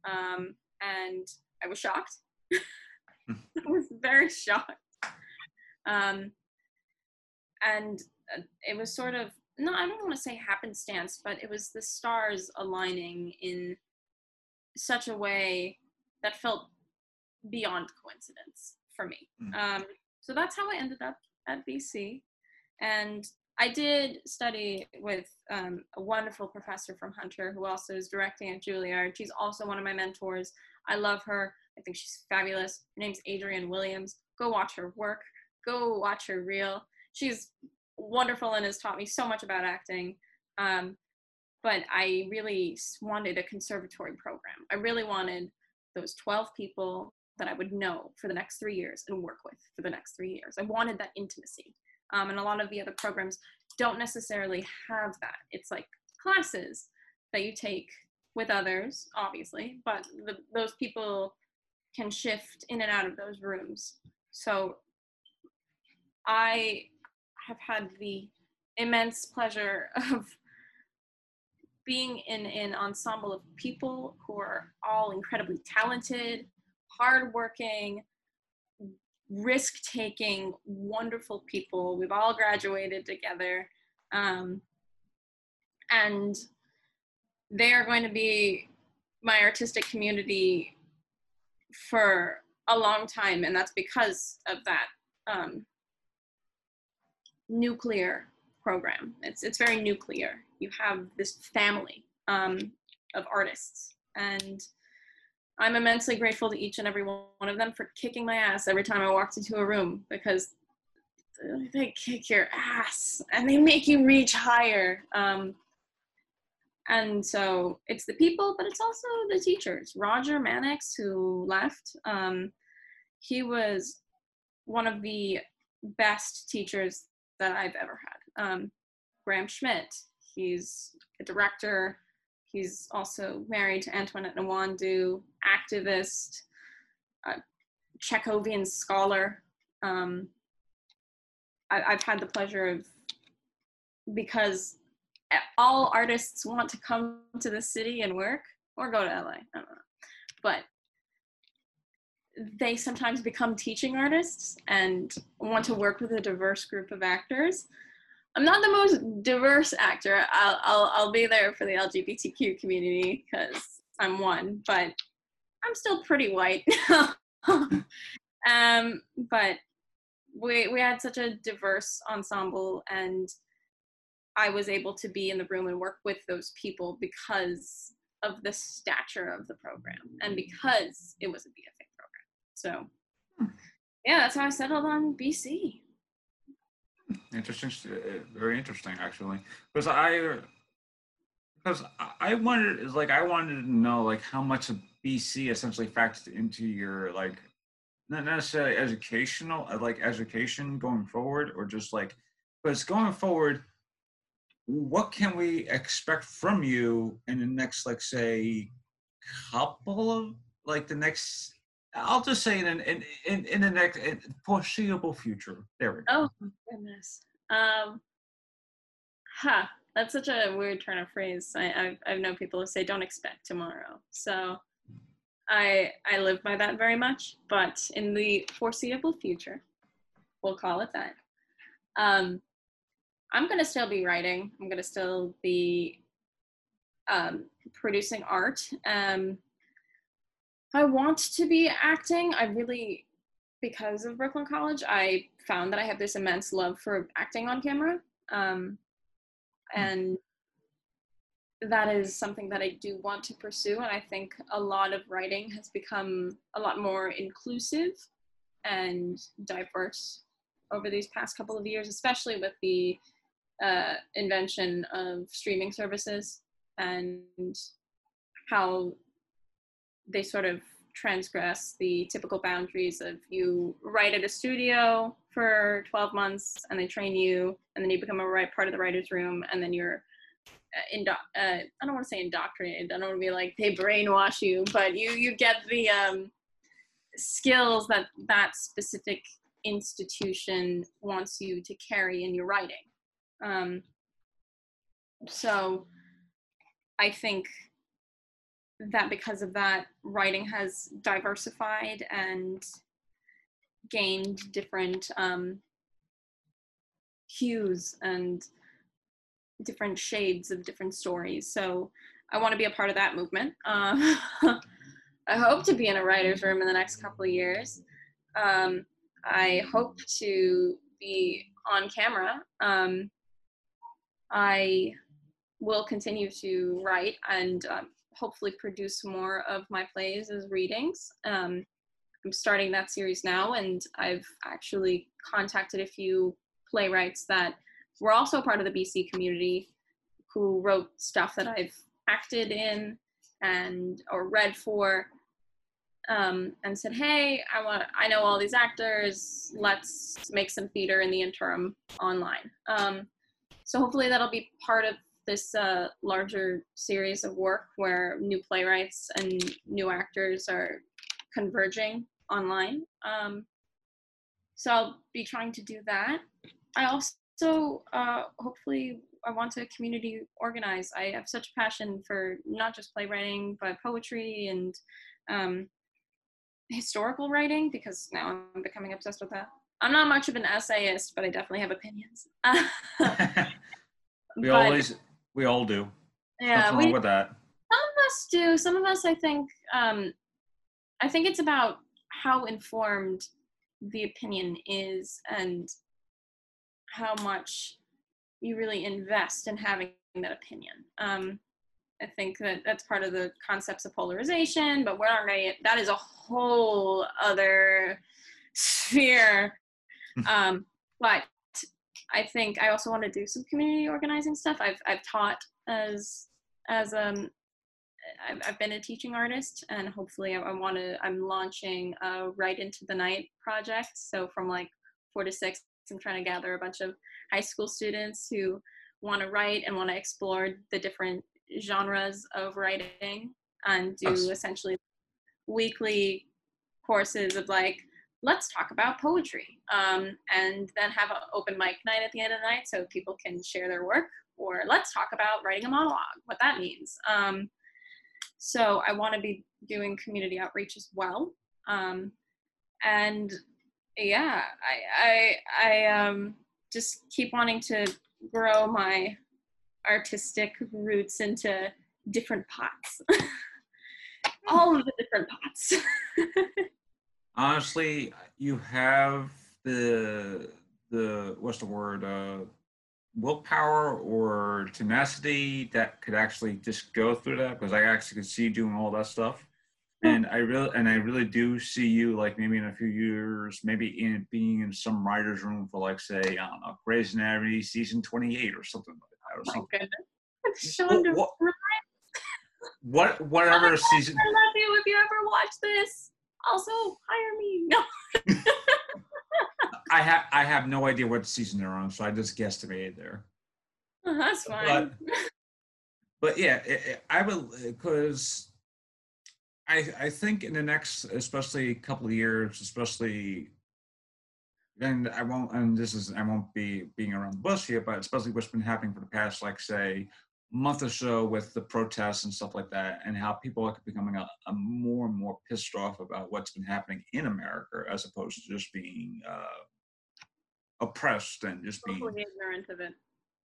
Um, and I was shocked. [LAUGHS] I was very shocked. Um, and uh, it was sort of no, I don't want to say happenstance, but it was the stars aligning in such a way that felt beyond coincidence for me. Mm. Um, so that's how I ended up at BC. And I did study with um, a wonderful professor from Hunter who also is directing at Juilliard. She's also one of my mentors. I love her. I think she's fabulous. Her name's Adrienne Williams. Go watch her work. Go watch her reel. She's wonderful and has taught me so much about acting. Um, but I really wanted a conservatory program. I really wanted those 12 people that I would know for the next three years and work with for the next three years. I wanted that intimacy. Um, and a lot of the other programs don't necessarily have that. It's like classes that you take with others, obviously, but the, those people can shift in and out of those rooms. So I have had the immense pleasure [LAUGHS] of being in an ensemble of people who are all incredibly talented, hardworking, risk taking, wonderful people. We've all graduated together. Um, and they are going to be my artistic community for a long time. And that's because of that um, nuclear program. It's, it's very nuclear. You have this family um, of artists. And I'm immensely grateful to each and every one of them for kicking my ass every time I walked into a room because they kick your ass and they make you reach higher. Um, and so it's the people, but it's also the teachers. Roger Mannix, who left, um, he was one of the best teachers that I've ever had. Um, Graham Schmidt, he's a director. He's also married to Antoinette Nwandu, activist, Chekhovian scholar. Um, I, I've had the pleasure of, because all artists want to come to the city and work or go to LA. I don't know. But they sometimes become teaching artists and want to work with a diverse group of actors. I'm not the most diverse actor. I'll I'll, I'll be there for the LGBTQ community because I'm one, but I'm still pretty white. [LAUGHS] um, but we we had such a diverse ensemble, and I was able to be in the room and work with those people because of the stature of the program and because it was a BFA program. so, yeah, that's how I settled on BC. Interesting, uh, very interesting, actually. Because I, because I wanted, is like I wanted to know like how much of BC essentially factored into your like not necessarily educational, uh, like education going forward, or just like, but it's going forward. What can we expect from you in the next, like, say, couple of like the next I'll just say in in in, in the next foreseeable future. There we go. Oh goodness. Um, huh. That's such a weird turn of phrase. I I've, I've known people who say don't expect tomorrow. So I I live by that very much. But in the foreseeable future, we'll call it that. Um, I'm gonna still be writing. I'm gonna still be um, producing art. Um, I want to be acting. I really, because of Brooklyn College, I found that I have this immense love for acting on camera. Um, hmm. and that is something that I do want to pursue. And I think a lot of writing has become a lot more inclusive and diverse over these past couple of years, especially with the uh, invention of streaming services and how they sort of transgress the typical boundaries of you write at a studio for 12 months and they train you and then you become a right part of the writer's room and then you're uh, indo- uh, I don't want to say indoctrinated. I don't want to be like they brainwash you, but you you get the um, skills that that specific institution wants you to carry in your writing. Um, so I think that because of that, writing has diversified and gained different um, hues and different shades of different stories. So I want to be a part of that movement. Uh, [LAUGHS] I hope to be in a writer's room in the next couple of years. Um, I hope to be on camera. Um, I will continue to write and um, hopefully produce more of my plays as readings. Um, I'm starting that series now, and I've actually contacted a few playwrights that were also part of the BC community who wrote stuff that I've acted in and or read for um, and said, "Hey, I want I know all these actors. Let's make some theater in the interim online." Um, so hopefully that'll be part of this uh, larger series of work where new playwrights and new actors are converging online. Um, so I'll be trying to do that. I also uh, hopefully I want to community organize. I have such passion for not just playwriting but poetry and um, historical writing because now I'm becoming obsessed with that. I'm not much of an essayist, but I definitely have opinions. [LAUGHS] [LAUGHS] we but, always, we all do. Yeah, What's we, with that? Some of us do. Some of us, I think, um, I think it's about how informed the opinion is and how much you really invest in having that opinion. Um, I think that that's part of the concepts of polarization, but we're not to, that is a whole other sphere. [LAUGHS] um, but I think I also want to do some community organizing stuff. I've, I've taught as, as, um, I've, I've been a teaching artist and hopefully I, I want to, I'm launching a Write into the Night project. So from like four to six, I'm trying to gather a bunch of high school students who want to write and want to explore the different genres of writing and do essentially weekly courses of like let's talk about poetry um, and then have an open mic night at the end of the night so people can share their work or let's talk about writing a monologue what that means um, so i want to be doing community outreach as well um, and yeah i i i um just keep wanting to grow my artistic roots into different pots. [LAUGHS] All of the different pots. [LAUGHS] Honestly, you have the the what's the word uh willpower or tenacity that could actually just go through that because I actually could see you doing all that stuff. And I really and I really do see you like maybe in a few years, maybe in being in some writer's room for like say, I don't know, Grey's Anatomy season twenty eight or something like or oh something. Shonda what, what, whatever season. I love you. If you ever watch this, also hire me. [LAUGHS] No. I have I have no idea what season they're on, so I just guesstimated there. Oh, that's fine. But, [LAUGHS] but yeah, it, it, I will because I I think in the next, especially a couple of years, especially and I won't, and this is, I won't be being around the bush here, but especially what's been happening for the past, like, say, month or so with the protests and stuff like that, and how people are becoming a, a more and more pissed off about what's been happening in America as opposed to just being uh, oppressed and just being ignorant of it.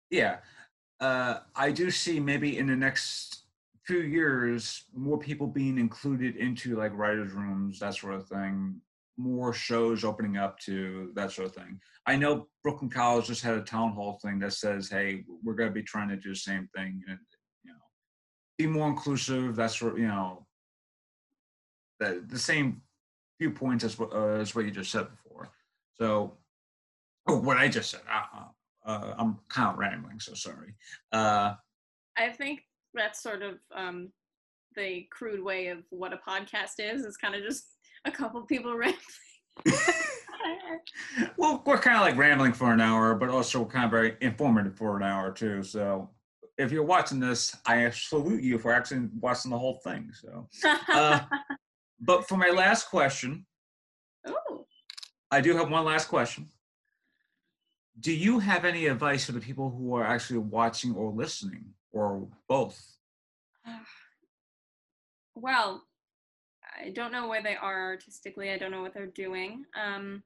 Yeah. Uh, I do see maybe in the next few years more people being included into like writers' rooms, that sort of thing, more shows opening up to that sort of thing. I know Brooklyn College just had a town hall thing that says, "Hey, we're going to be trying to do the same thing, and you know, be more inclusive." That's what you know, the the same viewpoints as uh, as what you just said before. So, oh, what I just said. Uh, uh, I'm kind of rambling, so sorry. Uh, I think that's sort of um, the crude way of what a podcast is. Is kind of just a couple people [LAUGHS] rambling. [LAUGHS] well, we're kind of like rambling for an hour, but also we're kind of very informative for an hour too. So if you're watching this, I salute you for actually watching the whole thing. So, uh, [LAUGHS] but for my last question, Ooh. I do have one last question. Do you have any advice for the people who are actually watching or listening, or both? [SIGHS] Well, I don't know where they are artistically. I don't know what they're doing. Um,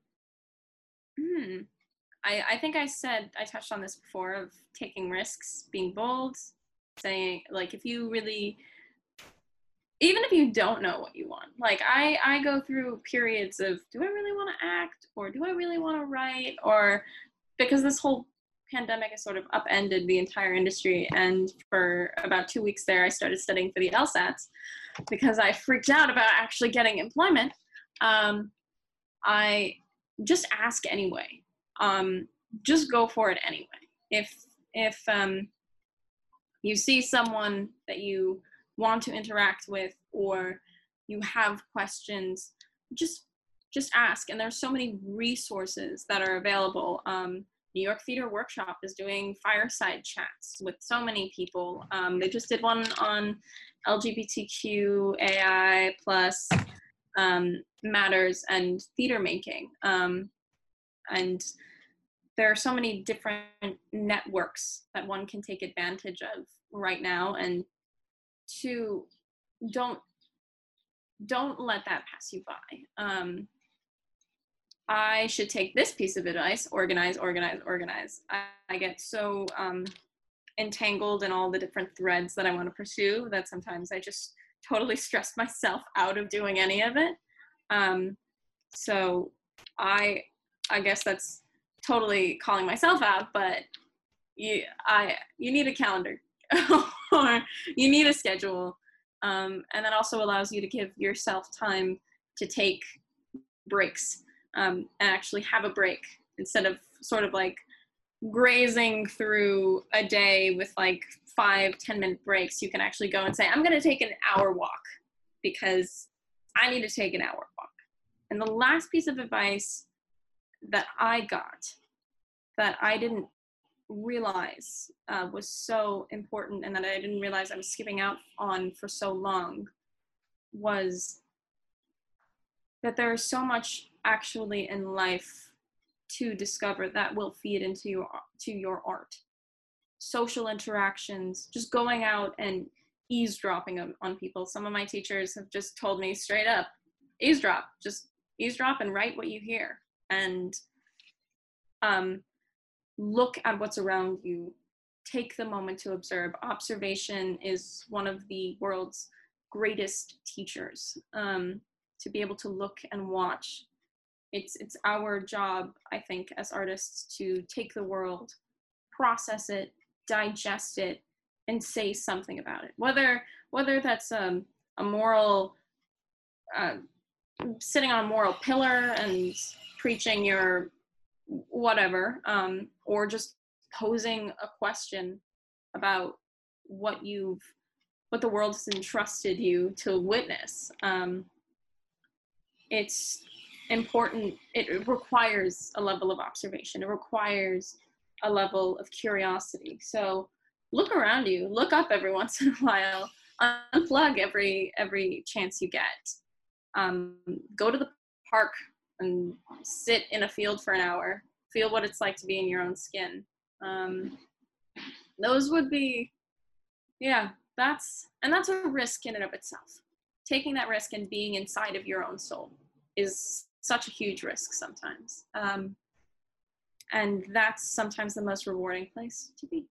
hmm. I, I think I said I touched on this before of taking risks, being bold, saying like if you really even if you don't know what you want like i i go through periods of do i really want to act or do i really want to write or because this whole pandemic has sort of upended the entire industry and for about two weeks there i started studying for the lsats because i freaked out about actually getting employment um, i just ask anyway. Um, just go for it anyway. If if um, you see someone that you want to interact with or you have questions just just ask. And there's so many resources that are available. Um, new york theater workshop is doing fireside chats with so many people. Um, they just did one on lgbtqia plus um, matters and theater making. Um, and there are so many different networks that one can take advantage of right now. And to don't don't let that pass you by. Um, i should take this piece of advice organize organize organize. I, I get so um, entangled in all the different threads that i want to pursue that sometimes i just totally stress myself out of doing any of it um, so i i guess that's totally calling myself out but you i you need a calendar [LAUGHS] or you need a schedule. Um, and that also allows you to give yourself time to take breaks um, and actually have a break instead of sort of like grazing through a day with like five ten minute breaks you can actually go and say i'm going to take an hour walk because i need to take an hour walk. And the last piece of advice that i got that i didn't realize uh, was so important and that I didn't realize I was skipping out on for so long was that there is so much actually in life to discover that will feed into your to your art. Social interactions just going out and eavesdropping on, people. Some of my teachers have just told me straight up eavesdrop just eavesdrop and write what you hear. And um, look at what's around you. Take the moment to observe. Observation is one of the world's greatest teachers um, to be able to look and watch it's it's our job i think as artists to take the world process it digest it and say something about it whether whether that's um, a moral uh, sitting on a moral pillar and preaching your whatever, um, or just posing a question about what you've what the world has entrusted you to witness. Um, it's important. It requires a level of observation. It requires a level of curiosity. So look around you. Look up every [LAUGHS] once in a while. Unplug every every chance you get. Um, go to the park and sit in a field for an hour, feel what it's like to be in your own skin. Um, those would be, yeah, that's, and that's a risk in and of itself. Taking that risk and being inside of your own soul is such a huge risk sometimes. Um, and that's sometimes the most rewarding place to be.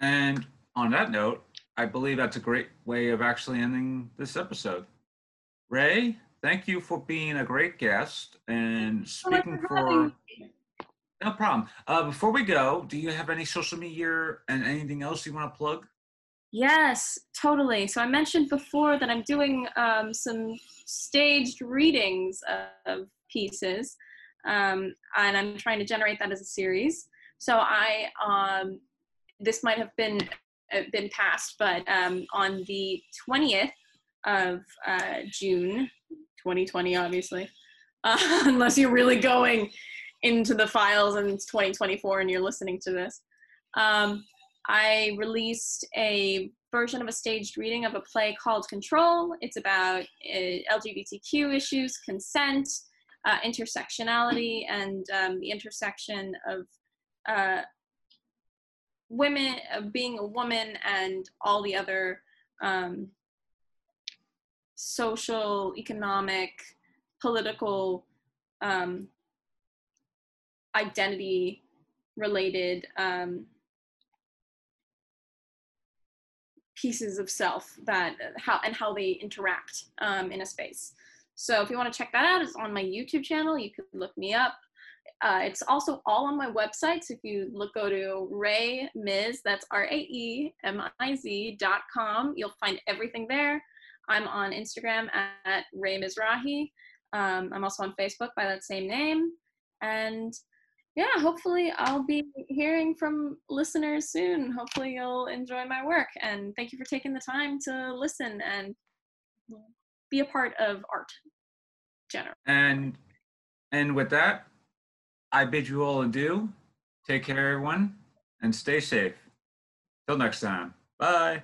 And on that note, I believe that's a great way of actually ending this episode. Rae, thank you for being a great guest and speaking for. No problem. Uh, before we go, do you have any social media and anything else you want to plug? Yes, totally. So I mentioned before that I'm doing um, some staged readings of pieces, um, and I'm trying to generate that as a series. So I, um, this might have been uh, been passed, but um, on the 20th of uh, June, 2020, obviously, uh, [LAUGHS] unless you're really going into the files and it's 2024 and you're listening to this. Um, I released a version of a staged reading of a play called Control. It's about uh, LGBTQ issues, consent, uh, intersectionality, and um, the intersection of uh, women, being a woman, and all the other um, social, economic, political um, identity related um, pieces of self that how and how they interact um, in a space. So if you want to check that out, it's on my YouTube channel. You can look me up. Uh, it's also all on my website. So if you look, go to Rae Miz, that's R A E M I Z dot com. You'll find everything there. I'm on Instagram at, Rae Mizrahi. Um, I'm also on Facebook by that same name. And yeah, hopefully I'll be hearing from listeners soon. Hopefully you'll enjoy my work. And thank you for taking the time to listen and be a part of art general. And and with that, I bid you all adieu. Take care, everyone, and stay safe. Till next time. Bye.